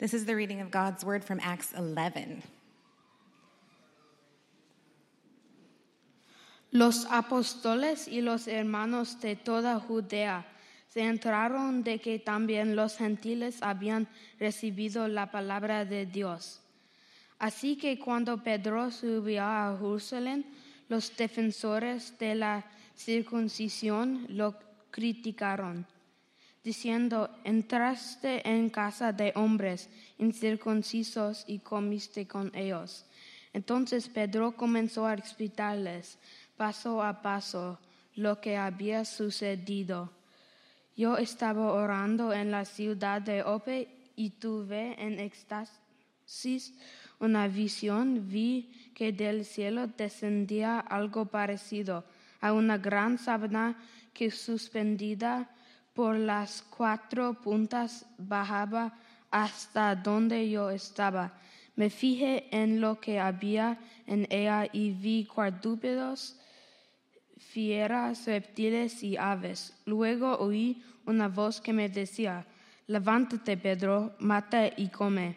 This is the reading of God's word from Acts 11. Los apóstoles y los hermanos de toda Judea se enteraron de que también los gentiles habían recibido la palabra de Dios. Así que cuando Pedro subió a Jerusalén, los defensores de la circuncisión lo criticaron diciendo, entraste en casa de hombres incircuncisos y comiste con ellos. Entonces Pedro comenzó a explicarles paso a paso lo que había sucedido. Yo estaba orando en la ciudad de Ope y tuve en éxtasis una visión. Vi que del cielo descendía algo parecido a una gran sábana que suspendida por las cuatro puntas bajaba hasta donde yo estaba. Me fijé en lo que había en ella y vi cuadrúpedos, fieras, reptiles y aves. Luego oí una voz que me decía, levántate Pedro, mata y come.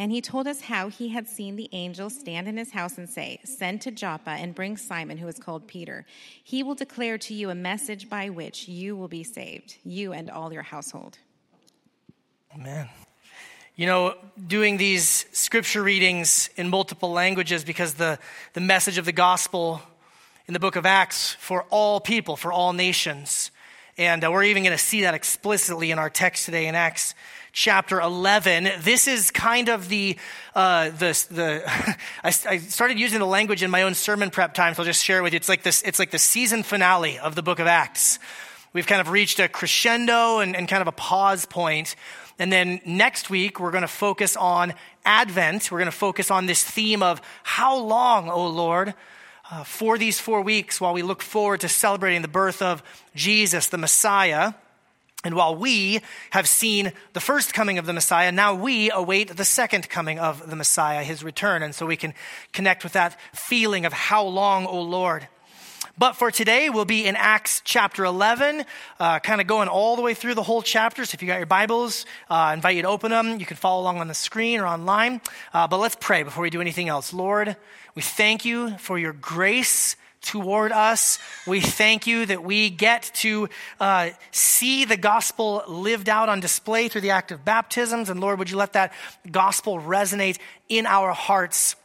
And he told us how he had seen the angel stand in his house and say, Send to Joppa and bring Simon, who is called Peter. He will declare to you a message by which you will be saved, you and all your household. Amen. You know, doing these scripture readings in multiple languages because the, the message of the gospel in the book of Acts for all people, for all nations. And uh, we're even going to see that explicitly in our text today in Acts chapter 11. This is kind of the, uh, the, the I, I, started using the language in my own sermon prep time, so I'll just share it with you. It's like this, it's like the season finale of the book of Acts. We've kind of reached a crescendo and, and kind of a pause point. And then next week, we're going to focus on Advent. We're going to focus on this theme of how long, O Lord, uh, for these four weeks while we look forward to celebrating the birth of Jesus, the Messiah. And while we have seen the first coming of the Messiah, now we await the second coming of the Messiah, his return. And so we can connect with that feeling of how long, O Lord. But for today, we'll be in Acts chapter 11, uh, kind of going all the way through the whole chapter. So if you got your Bibles, uh, I invite you to open them. You can follow along on the screen or online. Uh, but let's pray before we do anything else. Lord, we thank you for your grace toward us. We thank you that we get to uh, see the gospel lived out on display through the act of baptisms. And Lord, would you let that gospel resonate in our hearts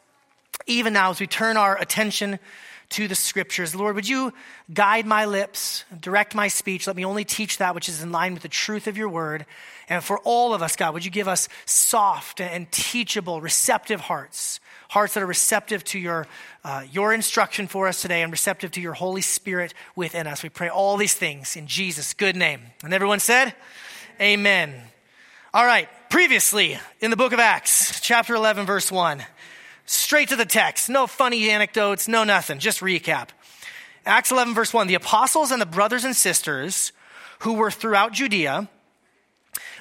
even now as we turn our attention to the scriptures. Lord, would you guide my lips, direct my speech? Let me only teach that which is in line with the truth of your word. And for all of us, God, would you give us soft and teachable, receptive hearts? Hearts that are receptive to your, uh, your instruction for us today and receptive to your Holy Spirit within us. We pray all these things in Jesus' good name. And everyone said, Amen. All right, previously in the book of Acts, chapter 11, verse 1. Straight to the text. No funny anecdotes, no nothing. Just recap. Acts 11, verse 1. The apostles and the brothers and sisters who were throughout Judea,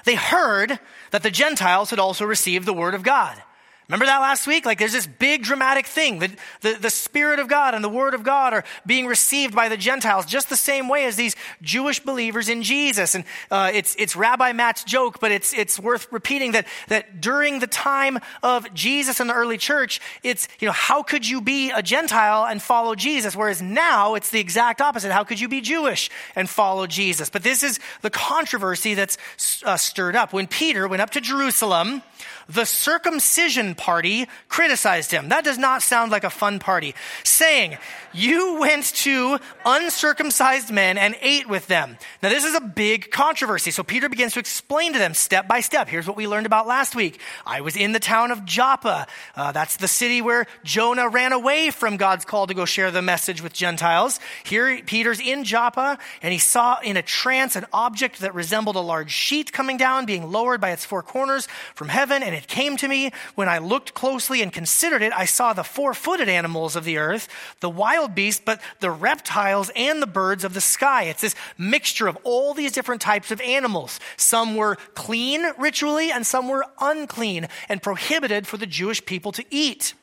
they heard that the Gentiles had also received the word of God. Remember that last week? Like there's this big dramatic thing. The, the, the, Spirit of God and the Word of God are being received by the Gentiles just the same way as these Jewish believers in Jesus. And uh, it's, it's Rabbi Matt's joke, but it's, it's worth repeating that, that during the time of Jesus and the early church, it's, you know, how could you be a Gentile and follow Jesus? Whereas now it's the exact opposite. How could you be Jewish and follow Jesus? But this is the controversy that's uh, stirred up. When Peter went up to Jerusalem, the circumcision party criticized him. That does not sound like a fun party. Saying, You went to uncircumcised men and ate with them. Now, this is a big controversy. So Peter begins to explain to them step by step. Here's what we learned about last week. I was in the town of Joppa. Uh, that's the city where Jonah ran away from God's call to go share the message with Gentiles. Here, Peter's in Joppa, and he saw in a trance an object that resembled a large sheet coming down, being lowered by its four corners from heaven. And it came to me when I looked closely and considered it. I saw the four footed animals of the earth, the wild beasts, but the reptiles and the birds of the sky. It's this mixture of all these different types of animals. Some were clean ritually, and some were unclean and prohibited for the Jewish people to eat.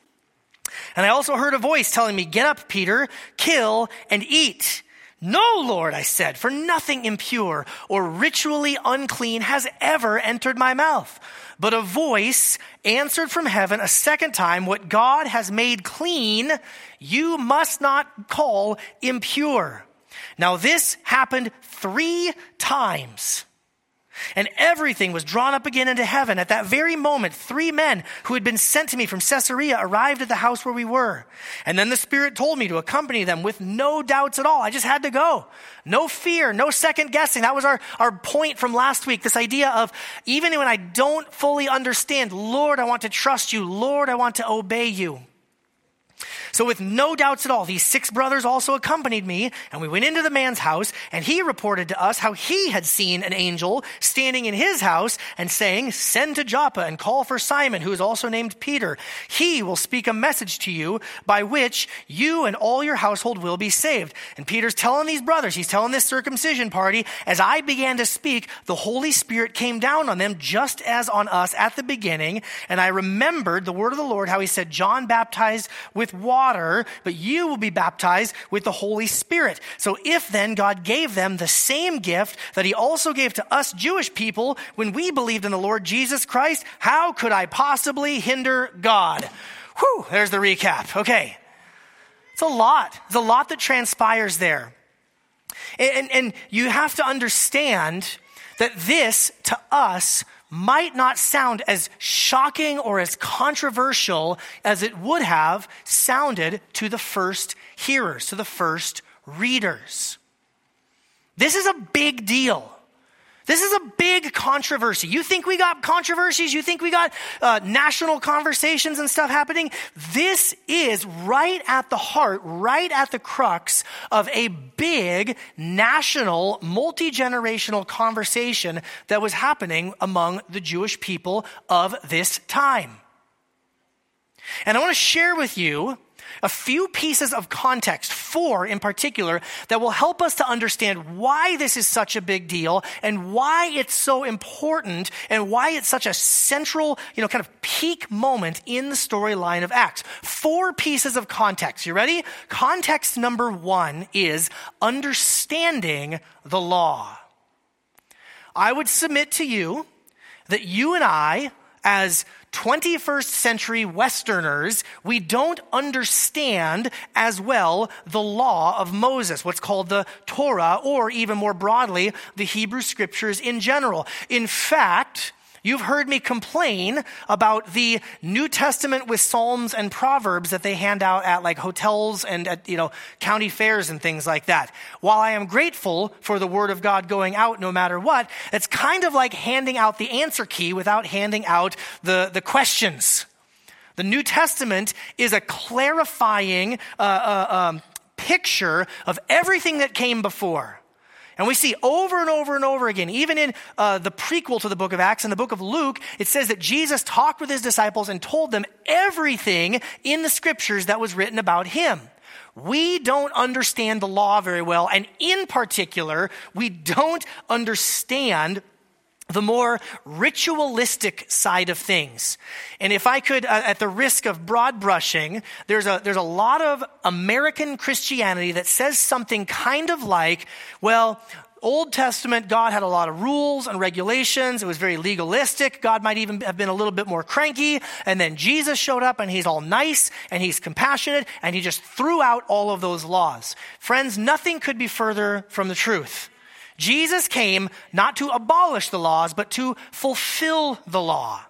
And I also heard a voice telling me, Get up, Peter, kill and eat. No, Lord, I said, for nothing impure or ritually unclean has ever entered my mouth. But a voice answered from heaven a second time, What God has made clean, you must not call impure. Now, this happened three times. And everything was drawn up again into heaven. At that very moment, three men who had been sent to me from Caesarea arrived at the house where we were. And then the Spirit told me to accompany them with no doubts at all. I just had to go. No fear, no second guessing. That was our, our point from last week. This idea of even when I don't fully understand, Lord, I want to trust you. Lord, I want to obey you. So, with no doubts at all, these six brothers also accompanied me, and we went into the man's house, and he reported to us how he had seen an angel standing in his house and saying, Send to Joppa and call for Simon, who is also named Peter. He will speak a message to you by which you and all your household will be saved. And Peter's telling these brothers, he's telling this circumcision party, as I began to speak, the Holy Spirit came down on them just as on us at the beginning. And I remembered the word of the Lord, how he said, John baptized with water water, but you will be baptized with the Holy Spirit. So if then God gave them the same gift that he also gave to us Jewish people when we believed in the Lord Jesus Christ, how could I possibly hinder God? Whew, there's the recap. Okay. It's a lot. It's a lot that transpires there. And, and, and you have to understand that this, to us, might not sound as shocking or as controversial as it would have sounded to the first hearers, to the first readers. This is a big deal. This is a big controversy. You think we got controversies? You think we got uh, national conversations and stuff happening? This is right at the heart, right at the crux of a big national, multi generational conversation that was happening among the Jewish people of this time. And I want to share with you a few pieces of context, four in particular, that will help us to understand why this is such a big deal and why it's so important and why it's such a central, you know, kind of peak moment in the storyline of Acts. Four pieces of context. You ready? Context number one is understanding the law. I would submit to you that you and I, as 21st century Westerners, we don't understand as well the law of Moses, what's called the Torah, or even more broadly, the Hebrew scriptures in general. In fact, You've heard me complain about the New Testament with Psalms and Proverbs that they hand out at like hotels and at, you know, county fairs and things like that. While I am grateful for the Word of God going out no matter what, it's kind of like handing out the answer key without handing out the, the questions. The New Testament is a clarifying uh, uh, um, picture of everything that came before. And we see over and over and over again, even in uh, the prequel to the book of Acts, in the book of Luke, it says that Jesus talked with his disciples and told them everything in the scriptures that was written about him. We don't understand the law very well, and in particular, we don't understand the more ritualistic side of things. And if I could, uh, at the risk of broad brushing, there's a, there's a lot of American Christianity that says something kind of like, well, Old Testament, God had a lot of rules and regulations. It was very legalistic. God might even have been a little bit more cranky. And then Jesus showed up and he's all nice and he's compassionate and he just threw out all of those laws. Friends, nothing could be further from the truth. Jesus came not to abolish the laws, but to fulfill the law.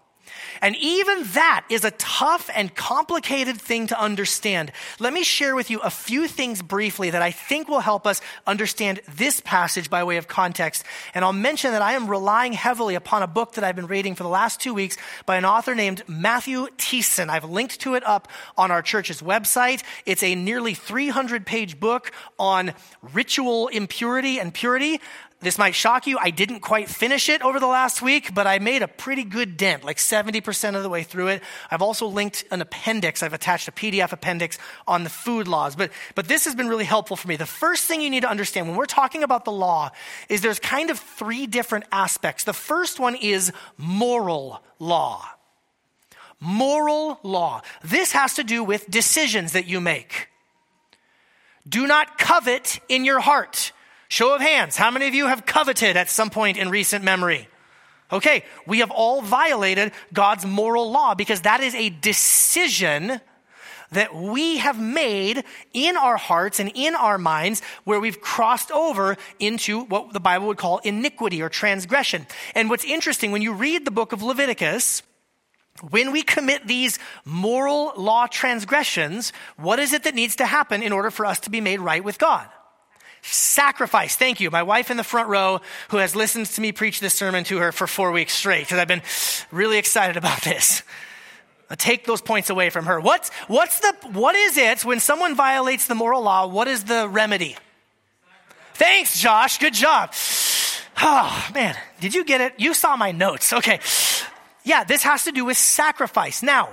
And even that is a tough and complicated thing to understand. Let me share with you a few things briefly that I think will help us understand this passage by way of context. And I'll mention that I am relying heavily upon a book that I've been reading for the last two weeks by an author named Matthew Thiessen. I've linked to it up on our church's website. It's a nearly 300 page book on ritual impurity and purity. This might shock you. I didn't quite finish it over the last week, but I made a pretty good dent, like 70% of the way through it. I've also linked an appendix. I've attached a PDF appendix on the food laws. But, but this has been really helpful for me. The first thing you need to understand when we're talking about the law is there's kind of three different aspects. The first one is moral law. Moral law. This has to do with decisions that you make. Do not covet in your heart. Show of hands. How many of you have coveted at some point in recent memory? Okay, we have all violated God's moral law because that is a decision that we have made in our hearts and in our minds where we've crossed over into what the Bible would call iniquity or transgression. And what's interesting, when you read the book of Leviticus, when we commit these moral law transgressions, what is it that needs to happen in order for us to be made right with God? Sacrifice. Thank you. My wife in the front row who has listened to me preach this sermon to her for four weeks straight because I've been really excited about this. I take those points away from her. What's, what's the, what is it when someone violates the moral law? What is the remedy? Thanks, Josh. Good job. Oh, man. Did you get it? You saw my notes. Okay. Yeah, this has to do with sacrifice. Now,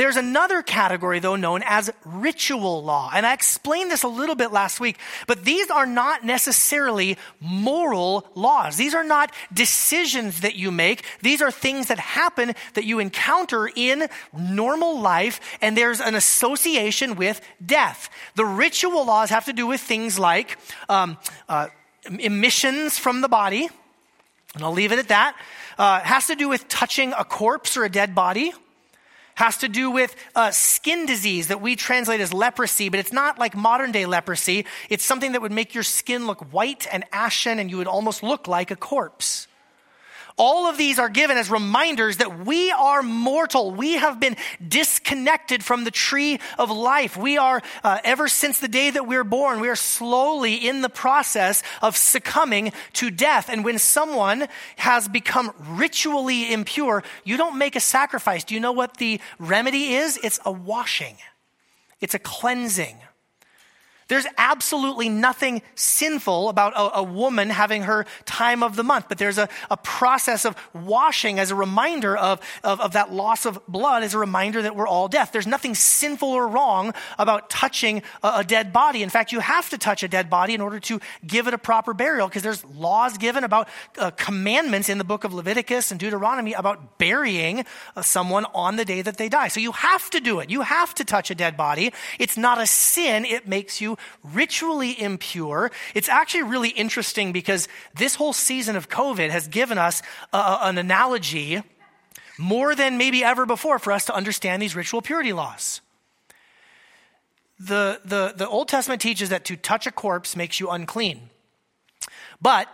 there's another category, though, known as ritual law. And I explained this a little bit last week, but these are not necessarily moral laws. These are not decisions that you make. These are things that happen that you encounter in normal life, and there's an association with death. The ritual laws have to do with things like um, uh, emissions from the body, and I'll leave it at that. Uh, has to do with touching a corpse or a dead body has to do with uh, skin disease that we translate as leprosy, but it's not like modern day leprosy. It's something that would make your skin look white and ashen and you would almost look like a corpse. All of these are given as reminders that we are mortal. We have been disconnected from the tree of life. We are, uh, ever since the day that we're born, we are slowly in the process of succumbing to death. And when someone has become ritually impure, you don't make a sacrifice. Do you know what the remedy is? It's a washing. It's a cleansing. There's absolutely nothing sinful about a, a, woman having her time of the month, but there's a, a process of washing as a reminder of, of, of, that loss of blood, as a reminder that we're all death. There's nothing sinful or wrong about touching a, a dead body. In fact, you have to touch a dead body in order to give it a proper burial because there's laws given about uh, commandments in the book of Leviticus and Deuteronomy about burying uh, someone on the day that they die. So you have to do it. You have to touch a dead body. It's not a sin. It makes you ritually impure. It's actually really interesting because this whole season of COVID has given us a, an analogy more than maybe ever before for us to understand these ritual purity laws. The, the, the Old Testament teaches that to touch a corpse makes you unclean. But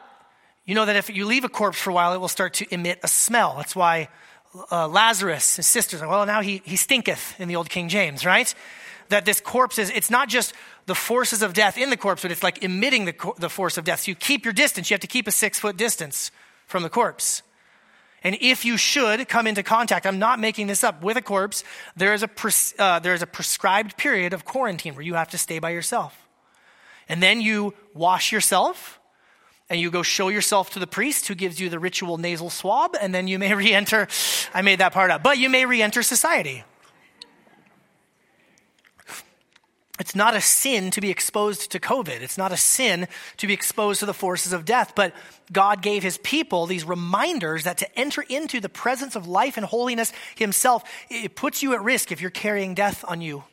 you know that if you leave a corpse for a while, it will start to emit a smell. That's why uh, Lazarus, his sisters, well, now he, he stinketh in the old King James, right? That this corpse is, it's not just the forces of death in the corpse, but it's like emitting the, the force of death. So you keep your distance. You have to keep a six foot distance from the corpse. And if you should come into contact, I'm not making this up, with a corpse, there is a, pres- uh, there is a prescribed period of quarantine where you have to stay by yourself. And then you wash yourself and you go show yourself to the priest who gives you the ritual nasal swab, and then you may re enter. I made that part up, but you may re enter society. It's not a sin to be exposed to COVID. It's not a sin to be exposed to the forces of death. But God gave his people these reminders that to enter into the presence of life and holiness himself, it puts you at risk if you're carrying death on you.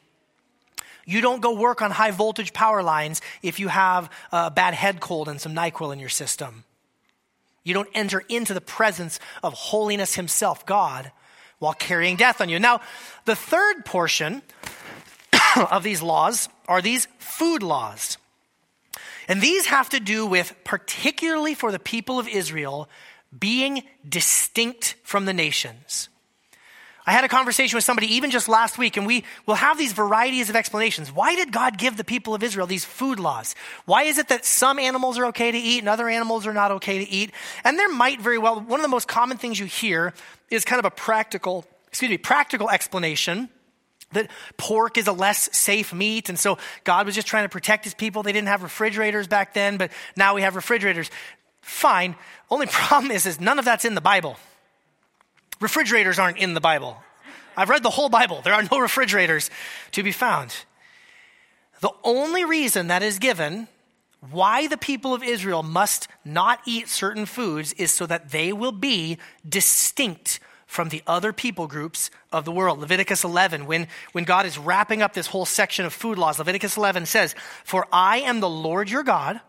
You don't go work on high voltage power lines if you have a bad head cold and some NyQuil in your system. You don't enter into the presence of holiness himself, God, while carrying death on you. Now, the third portion of these laws are these food laws. And these have to do with, particularly for the people of Israel, being distinct from the nations. I had a conversation with somebody even just last week, and we will have these varieties of explanations. Why did God give the people of Israel these food laws? Why is it that some animals are okay to eat and other animals are not okay to eat? And there might very well, one of the most common things you hear is kind of a practical, excuse me, practical explanation that pork is a less safe meat. And so God was just trying to protect his people. They didn't have refrigerators back then, but now we have refrigerators. Fine. Only problem is, is none of that's in the Bible. Refrigerators aren't in the Bible. I've read the whole Bible. There are no refrigerators to be found. The only reason that is given why the people of Israel must not eat certain foods is so that they will be distinct from the other people groups of the world. Leviticus 11, when, when God is wrapping up this whole section of food laws, Leviticus 11 says, For I am the Lord your God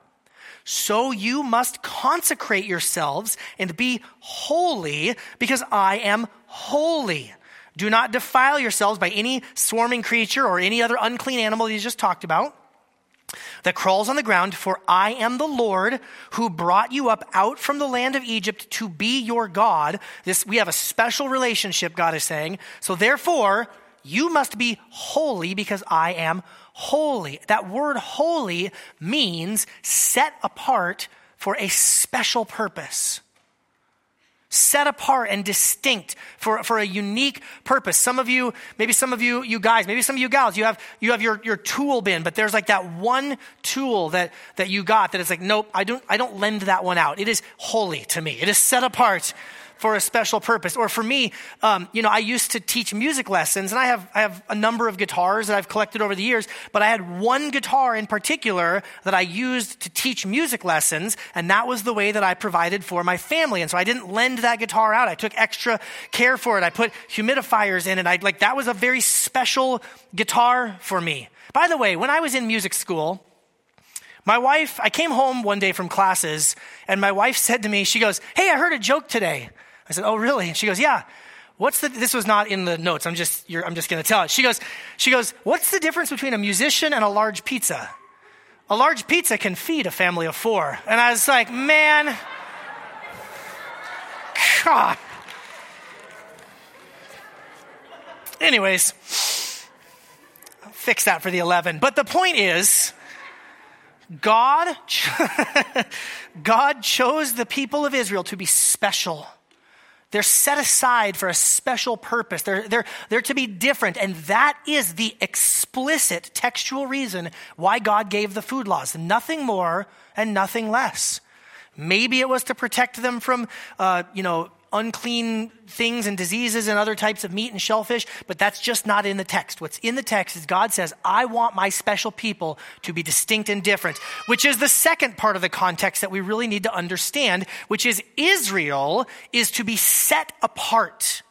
so you must consecrate yourselves and be holy because I am holy. Do not defile yourselves by any swarming creature or any other unclean animal you just talked about that crawls on the ground, for I am the Lord who brought you up out from the land of Egypt to be your God. This, we have a special relationship, God is saying. So therefore, you must be holy because I am holy. That word holy means set apart for a special purpose. Set apart and distinct for, for a unique purpose. Some of you, maybe some of you, you guys, maybe some of you gals, you have, you have your, your tool bin, but there's like that one tool that, that you got that is like, nope, I don't, I don't lend that one out. It is holy to me. It is set apart for a special purpose. Or for me, um, you know, I used to teach music lessons, and I have, I have a number of guitars that I've collected over the years, but I had one guitar in particular that I used to teach music lessons, and that was the way that I provided for my family. And so I didn't lend that guitar out. I took extra care for it. I put humidifiers in it. I like that was a very special guitar for me. By the way, when I was in music school, my wife, I came home one day from classes, and my wife said to me, she goes, Hey, I heard a joke today. I said, Oh, really? And she goes, Yeah. What's the, this was not in the notes. I'm just, I'm just going to tell it. She goes, she goes, What's the difference between a musician and a large pizza? A large pizza can feed a family of four. And I was like, Man, God. Anyways, I'll fix that for the 11. But the point is, God, God chose the people of Israel to be special. They're set aside for a special purpose. They're, they're, they're to be different. And that is the explicit textual reason why God gave the food laws. Nothing more and nothing less. Maybe it was to protect them from, uh, you know, unclean things and diseases and other types of meat and shellfish, but that's just not in the text. What's in the text is God says, I want my special people to be distinct and different, which is the second part of the context that we really need to understand, which is Israel is to be set apart.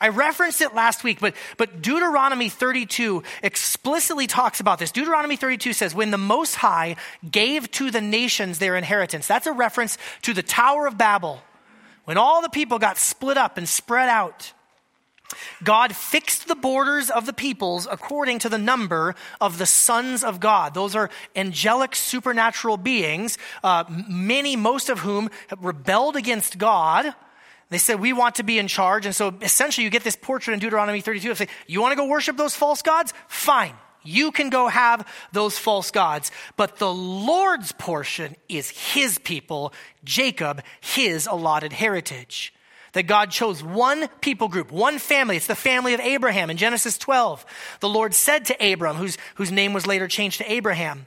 I referenced it last week, but, but Deuteronomy 32 explicitly talks about this. Deuteronomy 32 says, When the Most High gave to the nations their inheritance, that's a reference to the Tower of Babel when all the people got split up and spread out, God fixed the borders of the peoples according to the number of the sons of God. Those are angelic supernatural beings, uh, many, most of whom rebelled against God. They said, We want to be in charge. And so essentially, you get this portrait in Deuteronomy 32 of saying, You want to go worship those false gods? Fine. You can go have those false gods, but the Lord's portion is his people, Jacob, his allotted heritage. That God chose one people group, one family. It's the family of Abraham. In Genesis 12, the Lord said to Abram, whose, whose name was later changed to Abraham,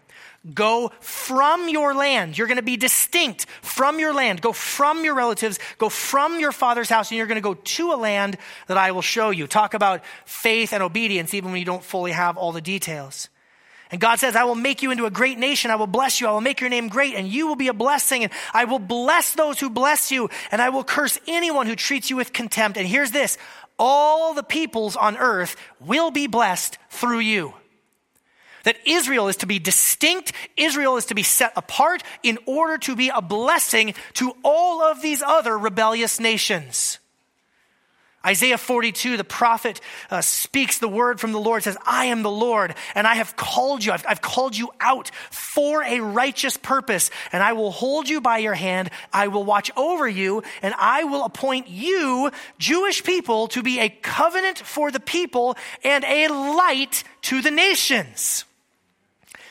Go from your land. You're going to be distinct from your land. Go from your relatives. Go from your father's house, and you're going to go to a land that I will show you. Talk about faith and obedience, even when you don't fully have all the details. And God says, I will make you into a great nation. I will bless you. I will make your name great, and you will be a blessing. And I will bless those who bless you, and I will curse anyone who treats you with contempt. And here's this all the peoples on earth will be blessed through you that Israel is to be distinct, Israel is to be set apart in order to be a blessing to all of these other rebellious nations. Isaiah 42, the prophet uh, speaks the word from the Lord, says, I am the Lord, and I have called you. I've, I've called you out for a righteous purpose, and I will hold you by your hand. I will watch over you, and I will appoint you, Jewish people, to be a covenant for the people and a light to the nations.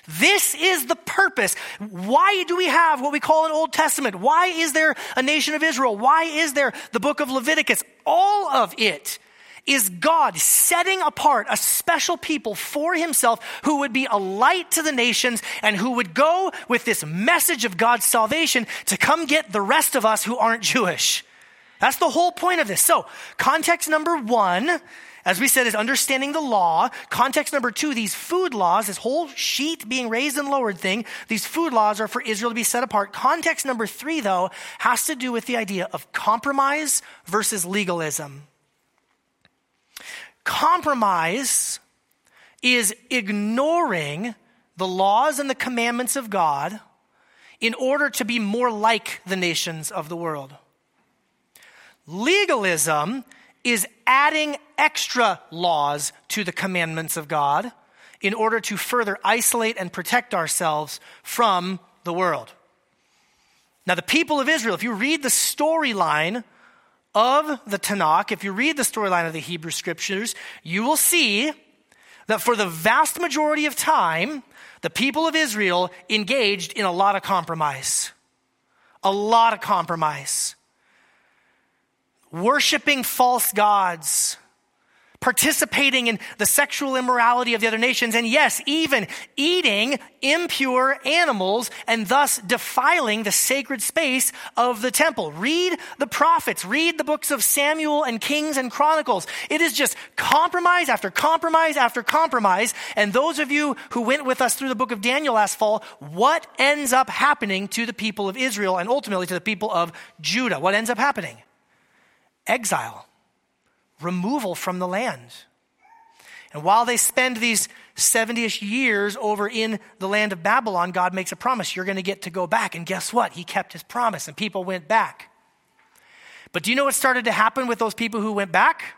This is the purpose. Why do we have what we call an Old Testament? Why is there a nation of Israel? Why is there the book of Leviticus? All of it is God setting apart a special people for himself who would be a light to the nations and who would go with this message of God's salvation to come get the rest of us who aren't Jewish. That's the whole point of this. So, context number one as we said, is understanding the law. Context number two, these food laws, this whole sheet being raised and lowered thing, these food laws are for Israel to be set apart. Context number three, though, has to do with the idea of compromise versus legalism. Compromise is ignoring the laws and the commandments of God in order to be more like the nations of the world. Legalism is adding extra laws to the commandments of God in order to further isolate and protect ourselves from the world. Now, the people of Israel, if you read the storyline of the Tanakh, if you read the storyline of the Hebrew scriptures, you will see that for the vast majority of time, the people of Israel engaged in a lot of compromise. A lot of compromise worshiping false gods, participating in the sexual immorality of the other nations, and yes, even eating impure animals and thus defiling the sacred space of the temple. Read the prophets, read the books of Samuel and Kings and Chronicles. It is just compromise after compromise after compromise. And those of you who went with us through the book of Daniel last fall, what ends up happening to the people of Israel and ultimately to the people of Judah? What ends up happening? Exile, removal from the land. And while they spend these 70 ish years over in the land of Babylon, God makes a promise you're going to get to go back. And guess what? He kept his promise, and people went back. But do you know what started to happen with those people who went back?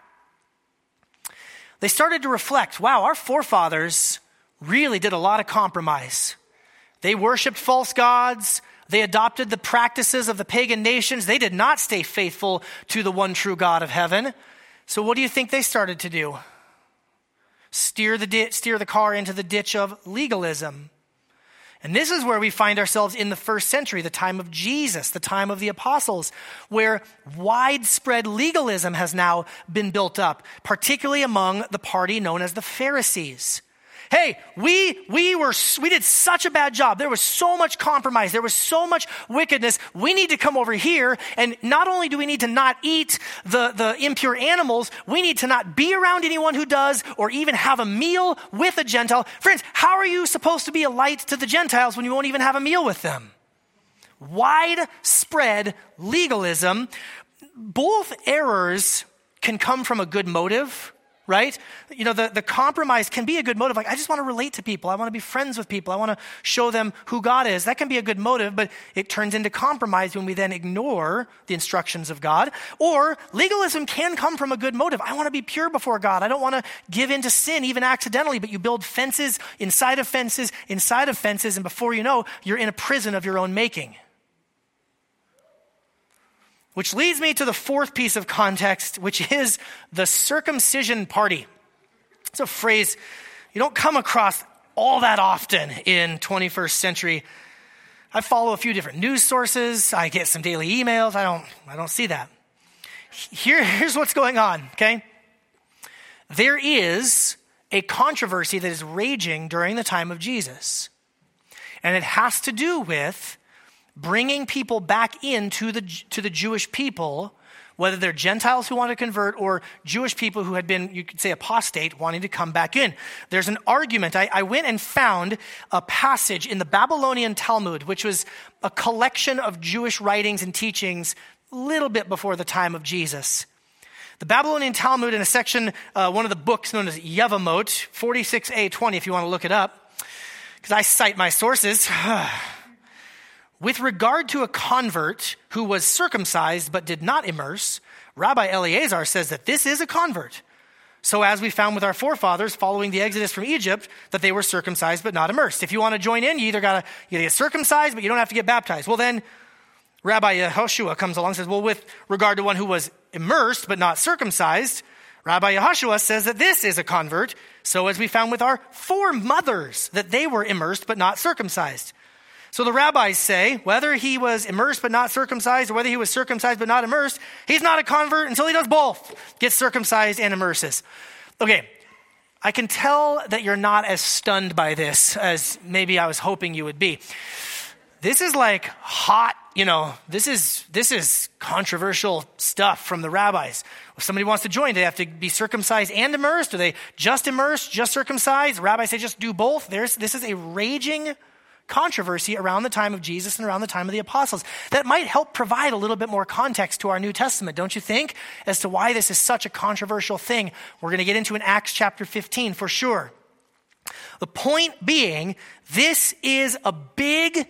They started to reflect wow, our forefathers really did a lot of compromise. They worshiped false gods, they adopted the practices of the pagan nations. They did not stay faithful to the one true God of heaven. So, what do you think they started to do? Steer the, di- steer the car into the ditch of legalism. And this is where we find ourselves in the first century, the time of Jesus, the time of the apostles, where widespread legalism has now been built up, particularly among the party known as the Pharisees. Hey, we, we were, we did such a bad job. There was so much compromise. There was so much wickedness. We need to come over here. And not only do we need to not eat the, the impure animals, we need to not be around anyone who does or even have a meal with a Gentile. Friends, how are you supposed to be a light to the Gentiles when you won't even have a meal with them? Widespread legalism. Both errors can come from a good motive right? You know, the, the compromise can be a good motive. Like, I just want to relate to people. I want to be friends with people. I want to show them who God is. That can be a good motive, but it turns into compromise when we then ignore the instructions of God. Or legalism can come from a good motive. I want to be pure before God. I don't want to give in to sin, even accidentally, but you build fences inside of fences, inside of fences, and before you know, you're in a prison of your own making. Which leads me to the fourth piece of context, which is the circumcision party. It's a phrase you don't come across all that often in 21st century. I follow a few different news sources. I get some daily emails. I don't, I don't see that. Here, here's what's going on, okay? There is a controversy that is raging during the time of Jesus. And it has to do with bringing people back into the, to the Jewish people, whether they're Gentiles who want to convert or Jewish people who had been, you could say, apostate, wanting to come back in. There's an argument. I, I went and found a passage in the Babylonian Talmud, which was a collection of Jewish writings and teachings a little bit before the time of Jesus. The Babylonian Talmud, in a section, uh, one of the books known as Yevamot, 46a 20, if you want to look it up, because I cite my sources. with regard to a convert who was circumcised but did not immerse, Rabbi Eleazar says that this is a convert. So, as we found with our forefathers following the exodus from Egypt, that they were circumcised but not immersed. If you want to join in, you either got to get circumcised, but you don't have to get baptized. Well, then Rabbi Yehoshua comes along and says, Well, with regard to one who was immersed but not circumcised, Rabbi Yehoshua says that this is a convert. So, as we found with our foremothers, that they were immersed but not circumcised. So the rabbis say whether he was immersed but not circumcised, or whether he was circumcised but not immersed, he's not a convert until he does both gets circumcised and immerses. Okay, I can tell that you're not as stunned by this as maybe I was hoping you would be. This is like hot, you know, this is this is controversial stuff from the rabbis. If somebody wants to join, they have to be circumcised and immersed? Are they just immersed, just circumcised? rabbis say just do both. There's this is a raging controversy around the time of Jesus and around the time of the apostles. That might help provide a little bit more context to our New Testament, don't you think? As to why this is such a controversial thing. We're going to get into in Acts chapter 15 for sure. The point being, this is a big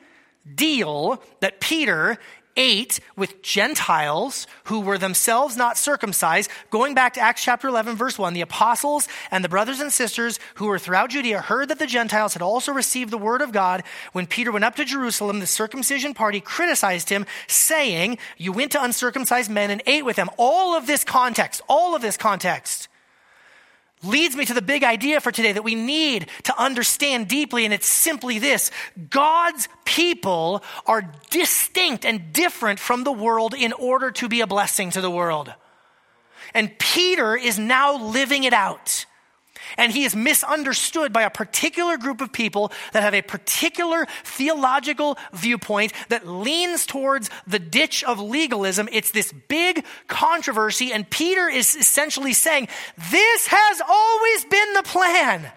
deal that Peter ate with Gentiles who were themselves not circumcised. Going back to Acts chapter 11, verse 1, the apostles and the brothers and sisters who were throughout Judea heard that the Gentiles had also received the word of God. When Peter went up to Jerusalem, the circumcision party criticized him, saying, You went to uncircumcised men and ate with them. All of this context, all of this context leads me to the big idea for today that we need to understand deeply, and it's simply this God's people are distinct and different from the world in order to be a blessing to the world. And Peter is now living it out and he is misunderstood by a particular group of people that have a particular theological viewpoint that leans towards the ditch of legalism. It's this big controversy, and Peter is essentially saying, This has always been the plan.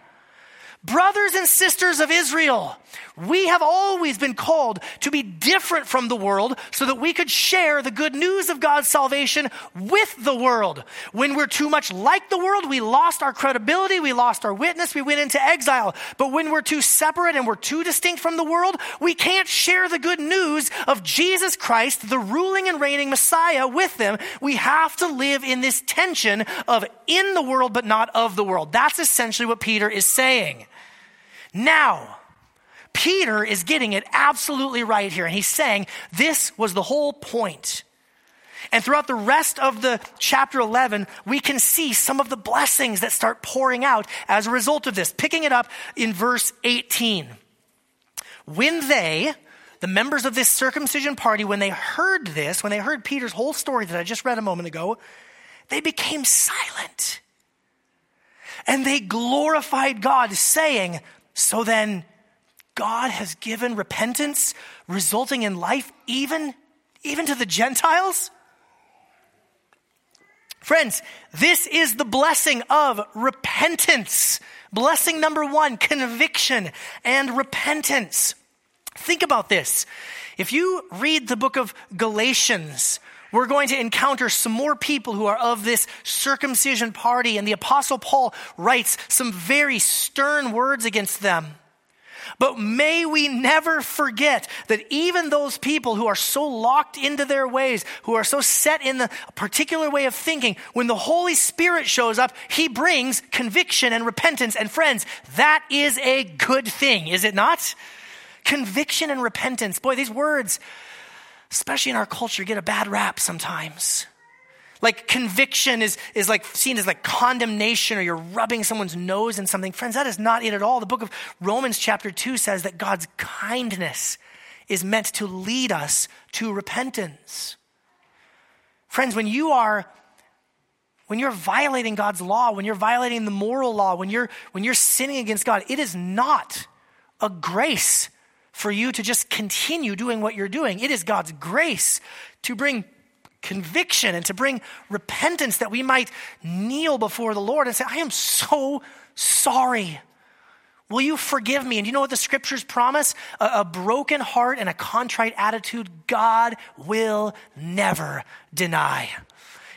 Brothers and sisters of Israel, we have always been called to be different from the world so that we could share the good news of God's salvation with the world. When we're too much like the world, we lost our credibility, we lost our witness, we went into exile. But when we're too separate and we're too distinct from the world, we can't share the good news of Jesus Christ, the ruling and reigning Messiah, with them. We have to live in this tension of in the world but not of the world. That's essentially what Peter is saying. Now, Peter is getting it absolutely right here. And he's saying this was the whole point. And throughout the rest of the chapter 11, we can see some of the blessings that start pouring out as a result of this. Picking it up in verse 18. When they, the members of this circumcision party, when they heard this, when they heard Peter's whole story that I just read a moment ago, they became silent. And they glorified God, saying, So then, God has given repentance resulting in life even, even to the Gentiles? Friends, this is the blessing of repentance. Blessing number one, conviction and repentance. Think about this. If you read the book of Galatians, we're going to encounter some more people who are of this circumcision party, and the Apostle Paul writes some very stern words against them. But may we never forget that even those people who are so locked into their ways, who are so set in the particular way of thinking, when the Holy Spirit shows up, He brings conviction and repentance. And friends, that is a good thing, is it not? Conviction and repentance. Boy, these words, especially in our culture, get a bad rap sometimes. Like conviction is, is like seen as like condemnation or you're rubbing someone's nose in something. Friends, that is not it at all. The book of Romans, chapter 2, says that God's kindness is meant to lead us to repentance. Friends, when you are when you're violating God's law, when you're violating the moral law, when you're when you're sinning against God, it is not a grace for you to just continue doing what you're doing. It is God's grace to bring conviction and to bring repentance that we might kneel before the Lord and say, I am so sorry. Will you forgive me? And you know what the scriptures promise? A, a, broken heart and a contrite attitude, God will never deny.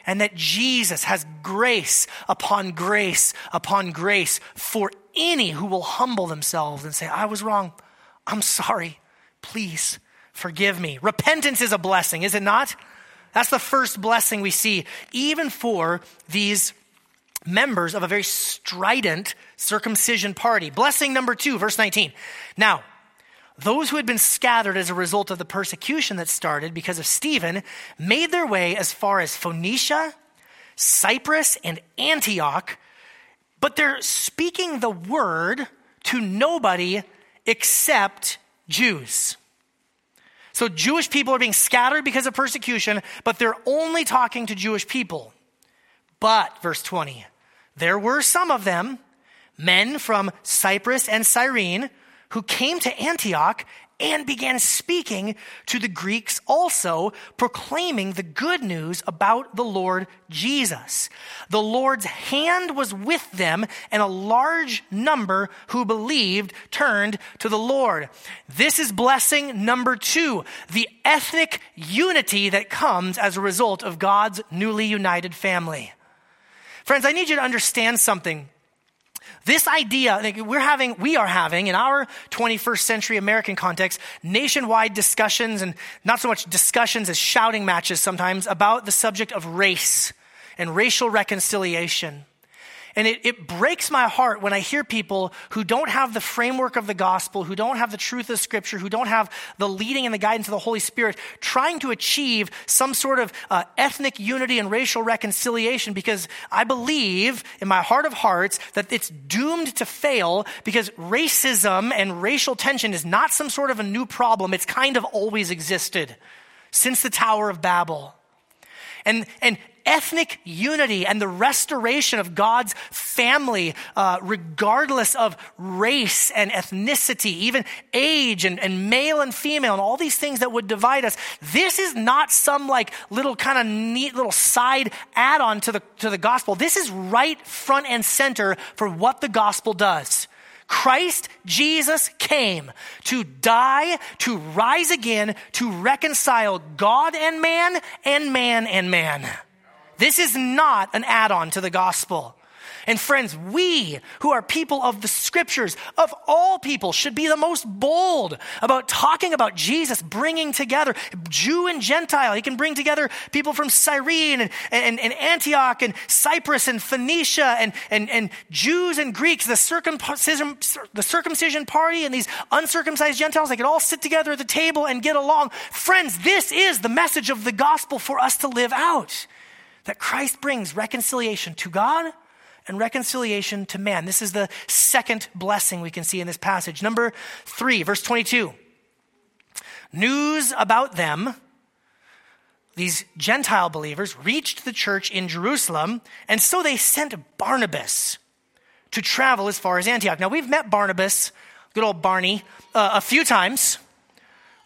And that Jesus has grace upon grace upon grace for any who will humble themselves and say, I was wrong. I'm sorry. Please forgive me. Repentance is a blessing, is it not? That's the first blessing we see, even for these members of a very strident circumcision party. Blessing number two, verse 19. Now, those who had been scattered as a result of the persecution that started because of Stephen made their way as far as Phoenicia, Cyprus, and Antioch, but they're speaking the word to nobody except Jews. So Jewish people are being scattered because of persecution, but they're only talking to Jewish people. But, verse 20, there were some of them, men from Cyprus and Cyrene, who came to Antioch and began speaking to the Greeks also, proclaiming the good news about the Lord Jesus. The Lord's hand was with them, and a large number who believed turned to the Lord. This is blessing number two the ethnic unity that comes as a result of God's newly united family. Friends, I need you to understand something. This idea, we're having, we are having in our 21st century American context, nationwide discussions and not so much discussions as shouting matches sometimes about the subject of race and racial reconciliation. And it, it breaks my heart when I hear people who don't have the framework of the gospel, who don't have the truth of scripture, who don't have the leading and the guidance of the Holy Spirit, trying to achieve some sort of uh, ethnic unity and racial reconciliation because I believe in my heart of hearts that it's doomed to fail because racism and racial tension is not some sort of a new problem. It's kind of always existed since the Tower of Babel. And, and ethnic unity and the restoration of God's family, uh, regardless of race and ethnicity, even age and, and male and female, and all these things that would divide us. This is not some like little kind of neat little side add on to the, to the gospel. This is right front and center for what the gospel does. Christ Jesus came to die, to rise again, to reconcile God and man and man and man. This is not an add on to the gospel. And friends, we who are people of the scriptures, of all people, should be the most bold about talking about Jesus bringing together Jew and Gentile. He can bring together people from Cyrene and, and, and Antioch and Cyprus and Phoenicia and, and, and Jews and Greeks, the circumcision, the circumcision party and these uncircumcised Gentiles. They could all sit together at the table and get along. Friends, this is the message of the gospel for us to live out that Christ brings reconciliation to God and reconciliation to man. This is the second blessing we can see in this passage. Number three, verse 22. News about them, these Gentile believers, reached the church in Jerusalem, and so they sent Barnabas to travel as far as Antioch. Now, we've met Barnabas, good old Barney, uh, a few times.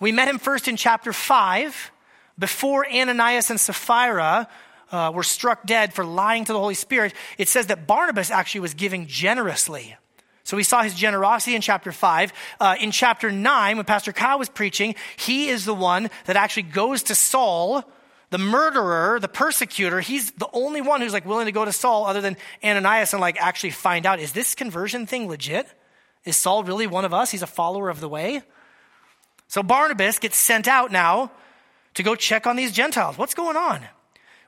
We met him first in chapter 5, before Ananias and Sapphira uh, were struck dead for lying to the Holy Spirit, it says that Barnabas actually was giving generously. So we saw his generosity in chapter 5. Uh, in chapter 9, when Pastor Kyle was preaching, he is the one that actually goes to Saul, the murderer, the persecutor. He's the only one who's like willing to go to Saul other than Ananias and like actually find out, is this conversion thing legit? Is Saul really one of us? He's a follower of the way. So Barnabas gets sent out now to go check on these Gentiles. What's going on?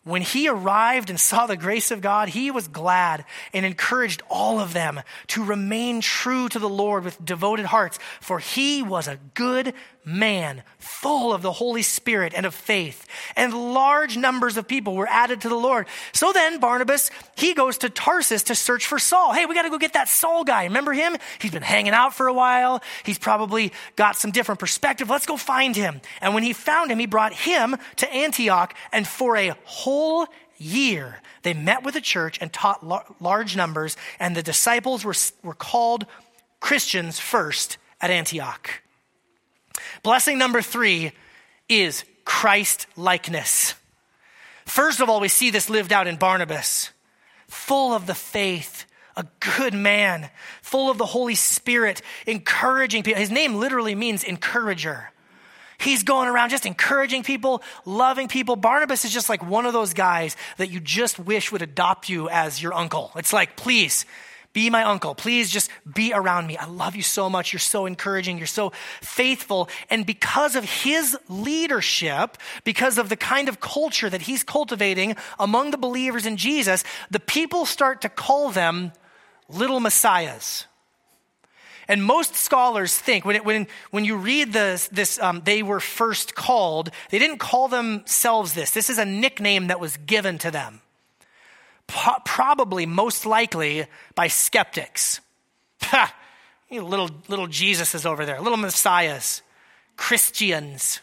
When he arrived and saw the grace of God, he was glad and encouraged all of them to remain true to the Lord with devoted hearts, for he was a good man, full of the Holy Spirit and of faith. And large numbers of people were added to the Lord. So then Barnabas, he goes to Tarsus to search for Saul. Hey, we got to go get that Saul guy. Remember him? He's been hanging out for a while. He's probably got some different perspective. Let's go find him. And when he found him, he brought him to Antioch. And for a whole year, they met with the church and taught large numbers. And the disciples were, were called Christians first at Antioch. Blessing number three is Christ likeness. First of all, we see this lived out in Barnabas, full of the faith, a good man, full of the Holy Spirit, encouraging people. His name literally means encourager. He's going around just encouraging people, loving people. Barnabas is just like one of those guys that you just wish would adopt you as your uncle. It's like, please, Be my uncle. Please just be around me. I love you so much. You're so encouraging. You're so faithful. And because of his leadership, because of the kind of culture that he's cultivating among the believers in Jesus, the people start to call them little messiahs. And most scholars think when, it, when, when you read this, this um, they were first called, they didn't call themselves this. This is a nickname that was given to them. Probably, most likely, by skeptics. Ha! Little, little Jesuses over there, little messiahs, Christians.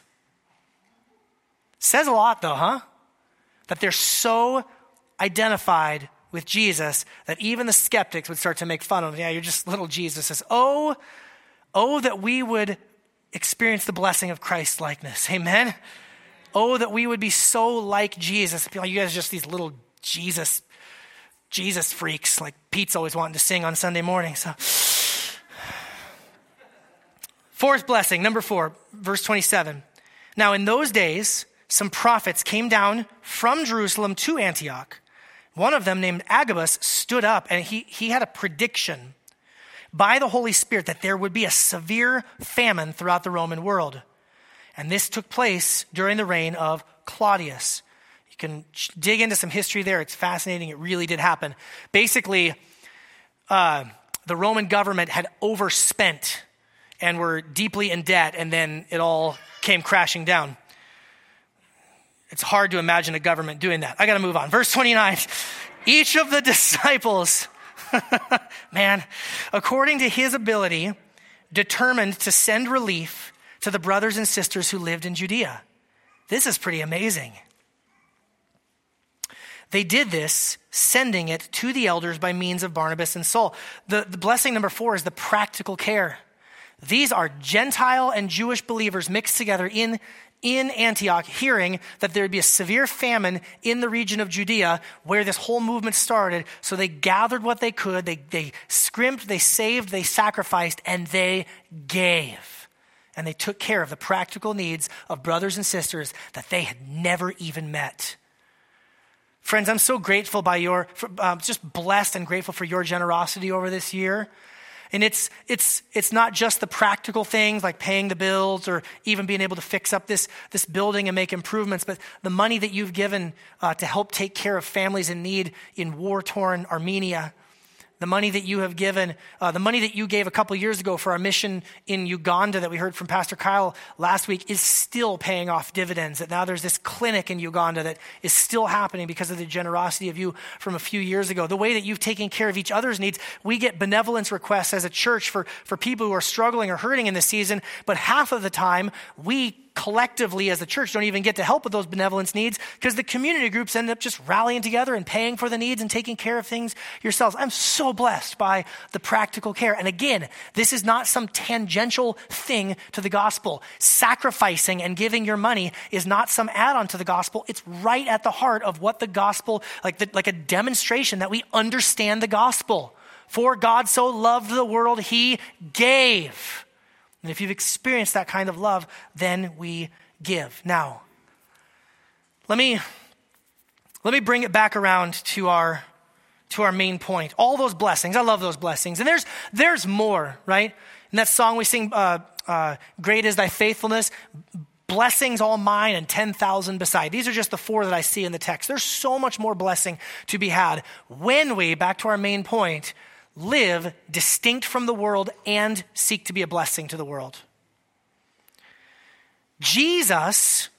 Says a lot, though, huh? That they're so identified with Jesus that even the skeptics would start to make fun of him. Yeah, you're just little Jesus. Oh, oh, that we would experience the blessing of Christ likeness. Amen. Oh, that we would be so like Jesus. You guys are just these little Jesus, Jesus freaks, like Pete's always wanting to sing on Sunday morning. So, fourth blessing, number four, verse 27. Now, in those days, some prophets came down from Jerusalem to Antioch. One of them, named Agabus, stood up and he, he had a prediction by the Holy Spirit that there would be a severe famine throughout the Roman world. And this took place during the reign of Claudius. You can dig into some history there. It's fascinating. It really did happen. Basically, uh, the Roman government had overspent and were deeply in debt, and then it all came crashing down. It's hard to imagine a government doing that. I got to move on. Verse 29 each of the disciples, man, according to his ability, determined to send relief to the brothers and sisters who lived in Judea. This is pretty amazing. They did this, sending it to the elders by means of Barnabas and Saul. The, the blessing number four is the practical care. These are Gentile and Jewish believers mixed together in in Antioch hearing that there would be a severe famine in the region of Judea where this whole movement started. So they gathered what they could, they, they scrimped, they saved, they sacrificed, and they gave. And they took care of the practical needs of brothers and sisters that they had never even met. Friends, I'm so grateful by your, uh, just blessed and grateful for your generosity over this year. And it's, it's, it's not just the practical things like paying the bills or even being able to fix up this, this building and make improvements, but the money that you've given uh, to help take care of families in need in war torn Armenia the money that you have given, uh, the money that you gave a couple years ago for our mission in Uganda that we heard from Pastor Kyle last week is still paying off dividends. That now there's this clinic in Uganda that is still happening because of the generosity of you from a few years ago. The way that you've taken care of each other's needs. We get benevolence requests as a church for, for people who are struggling or hurting in this season, but half of the time we collectively as a church don't even get to help with those benevolence needs because the community groups end up just rallying together and paying for the needs and taking care of things yourselves. I'm so blessed by the practical care. And again, this is not some tangential thing to the gospel. Sacrificing and giving your money is not some add on to the gospel. It's right at the heart of what the gospel, like, the, like a demonstration that we understand the gospel. For God so loved the world, he gave. And if you've experienced that kind of love, then we give. Now, let me let me bring it back around to our to our main point. All those blessings, I love those blessings, and there's there's more, right? In that song we sing, uh, uh, "Great is Thy faithfulness." Blessings all mine and 10,000 beside. These are just the four that I see in the text. There's so much more blessing to be had when we, back to our main point, live distinct from the world and seek to be a blessing to the world. Jesus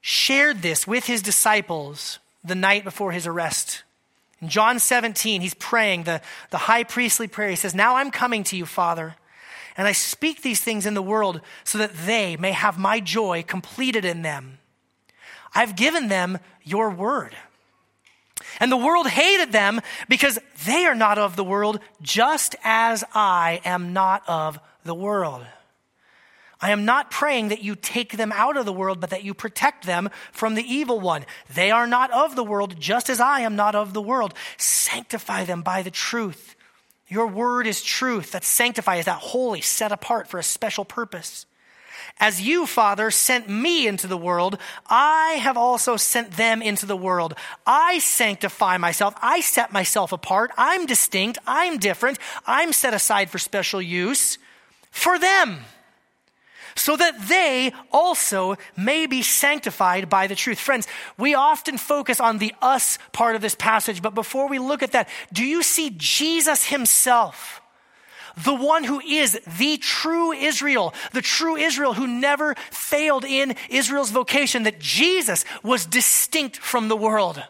shared this with his disciples the night before his arrest. In John 17, he's praying the, the high priestly prayer. He says, Now I'm coming to you, Father, and I speak these things in the world so that they may have my joy completed in them. I've given them your word and the world hated them because they are not of the world, just as I am not of the world. I am not praying that you take them out of the world, but that you protect them from the evil one. They are not of the world, just as I am not of the world. Sanctify them by the truth. Your word is truth. That sanctify is that holy, set apart for a special purpose. As you, Father, sent me into the world, I have also sent them into the world. I sanctify myself. I set myself apart. I'm distinct. I'm different. I'm set aside for special use for them, so that they also may be sanctified by the truth. Friends, we often focus on the us part of this passage, but before we look at that, do you see Jesus himself? The one who is the true Israel, the true Israel who never failed in Israel's vocation, that Jesus was distinct from the world.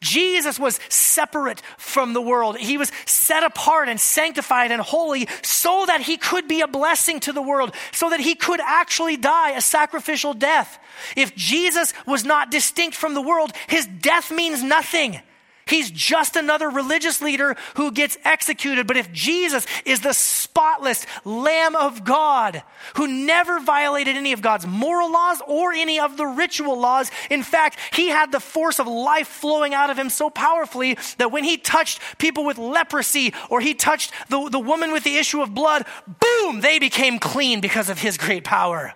Jesus was separate from the world. He was set apart and sanctified and holy so that he could be a blessing to the world, so that he could actually die a sacrificial death. If Jesus was not distinct from the world, his death means nothing. He's just another religious leader who gets executed. But if Jesus is the spotless Lamb of God who never violated any of God's moral laws or any of the ritual laws, in fact, he had the force of life flowing out of him so powerfully that when he touched people with leprosy or he touched the, the woman with the issue of blood, boom, they became clean because of his great power.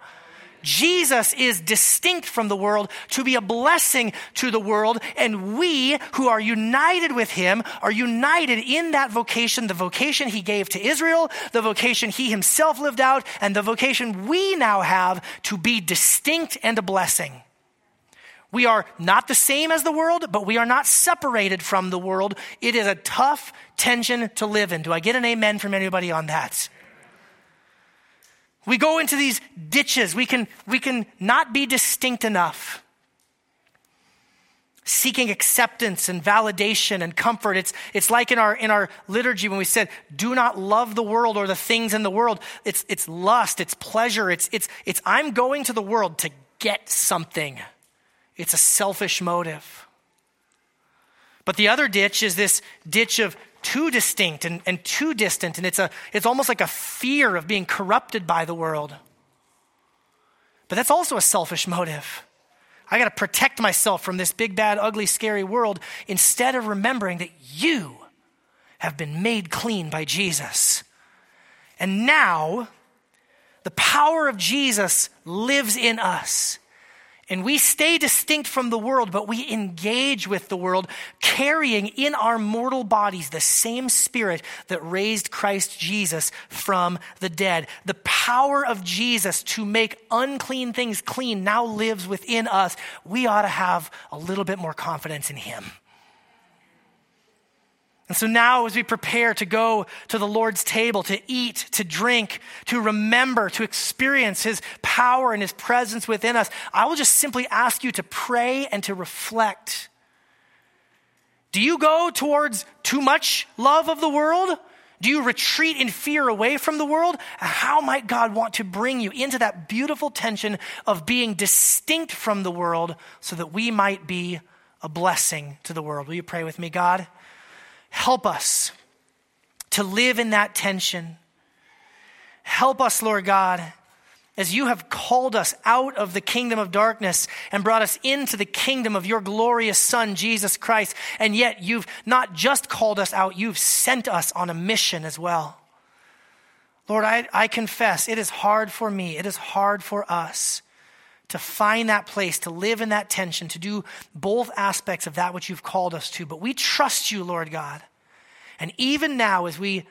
Jesus is distinct from the world to be a blessing to the world. And we who are united with him are united in that vocation, the vocation he gave to Israel, the vocation he himself lived out, and the vocation we now have to be distinct and a blessing. We are not the same as the world, but we are not separated from the world. It is a tough tension to live in. Do I get an amen from anybody on that? We go into these ditches. We can, we can not be distinct enough. Seeking acceptance and validation and comfort. It's, it's like in our, in our liturgy when we said, do not love the world or the things in the world. It's, it's lust, it's pleasure, it's, it's, it's I'm going to the world to get something. It's a selfish motive. But the other ditch is this ditch of too distinct and, and too distant, and it's, a, it's almost like a fear of being corrupted by the world. But that's also a selfish motive. I got to protect myself from this big, bad, ugly, scary world instead of remembering that you have been made clean by Jesus. And now, the power of Jesus lives in us. And we stay distinct from the world, but we engage with the world, carrying in our mortal bodies the same spirit that raised Christ Jesus from the dead. The power of Jesus to make unclean things clean now lives within us. We ought to have a little bit more confidence in Him. And so now, as we prepare to go to the Lord's table, to eat, to drink, to remember, to experience His power and His presence within us, I will just simply ask you to pray and to reflect. Do you go towards too much love of the world? Do you retreat in fear away from the world? How might God want to bring you into that beautiful tension of being distinct from the world so that we might be a blessing to the world? Will you pray with me, God? Help us to live in that tension. Help us, Lord God, as you have called us out of the kingdom of darkness and brought us into the kingdom of your glorious Son, Jesus Christ. And yet you've not just called us out, you've sent us on a mission as well. Lord, I, I confess it is hard for me, it is hard for us to find that place, to live in that tension, to do both aspects of that which you've called us to. But we trust you, Lord God. And even now, as we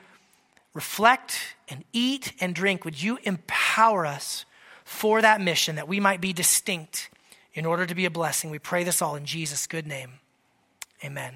reflect and eat and drink, would you empower us for that mission that we might be distinct in order to be a blessing? We pray this all in Jesus' good name. Amen.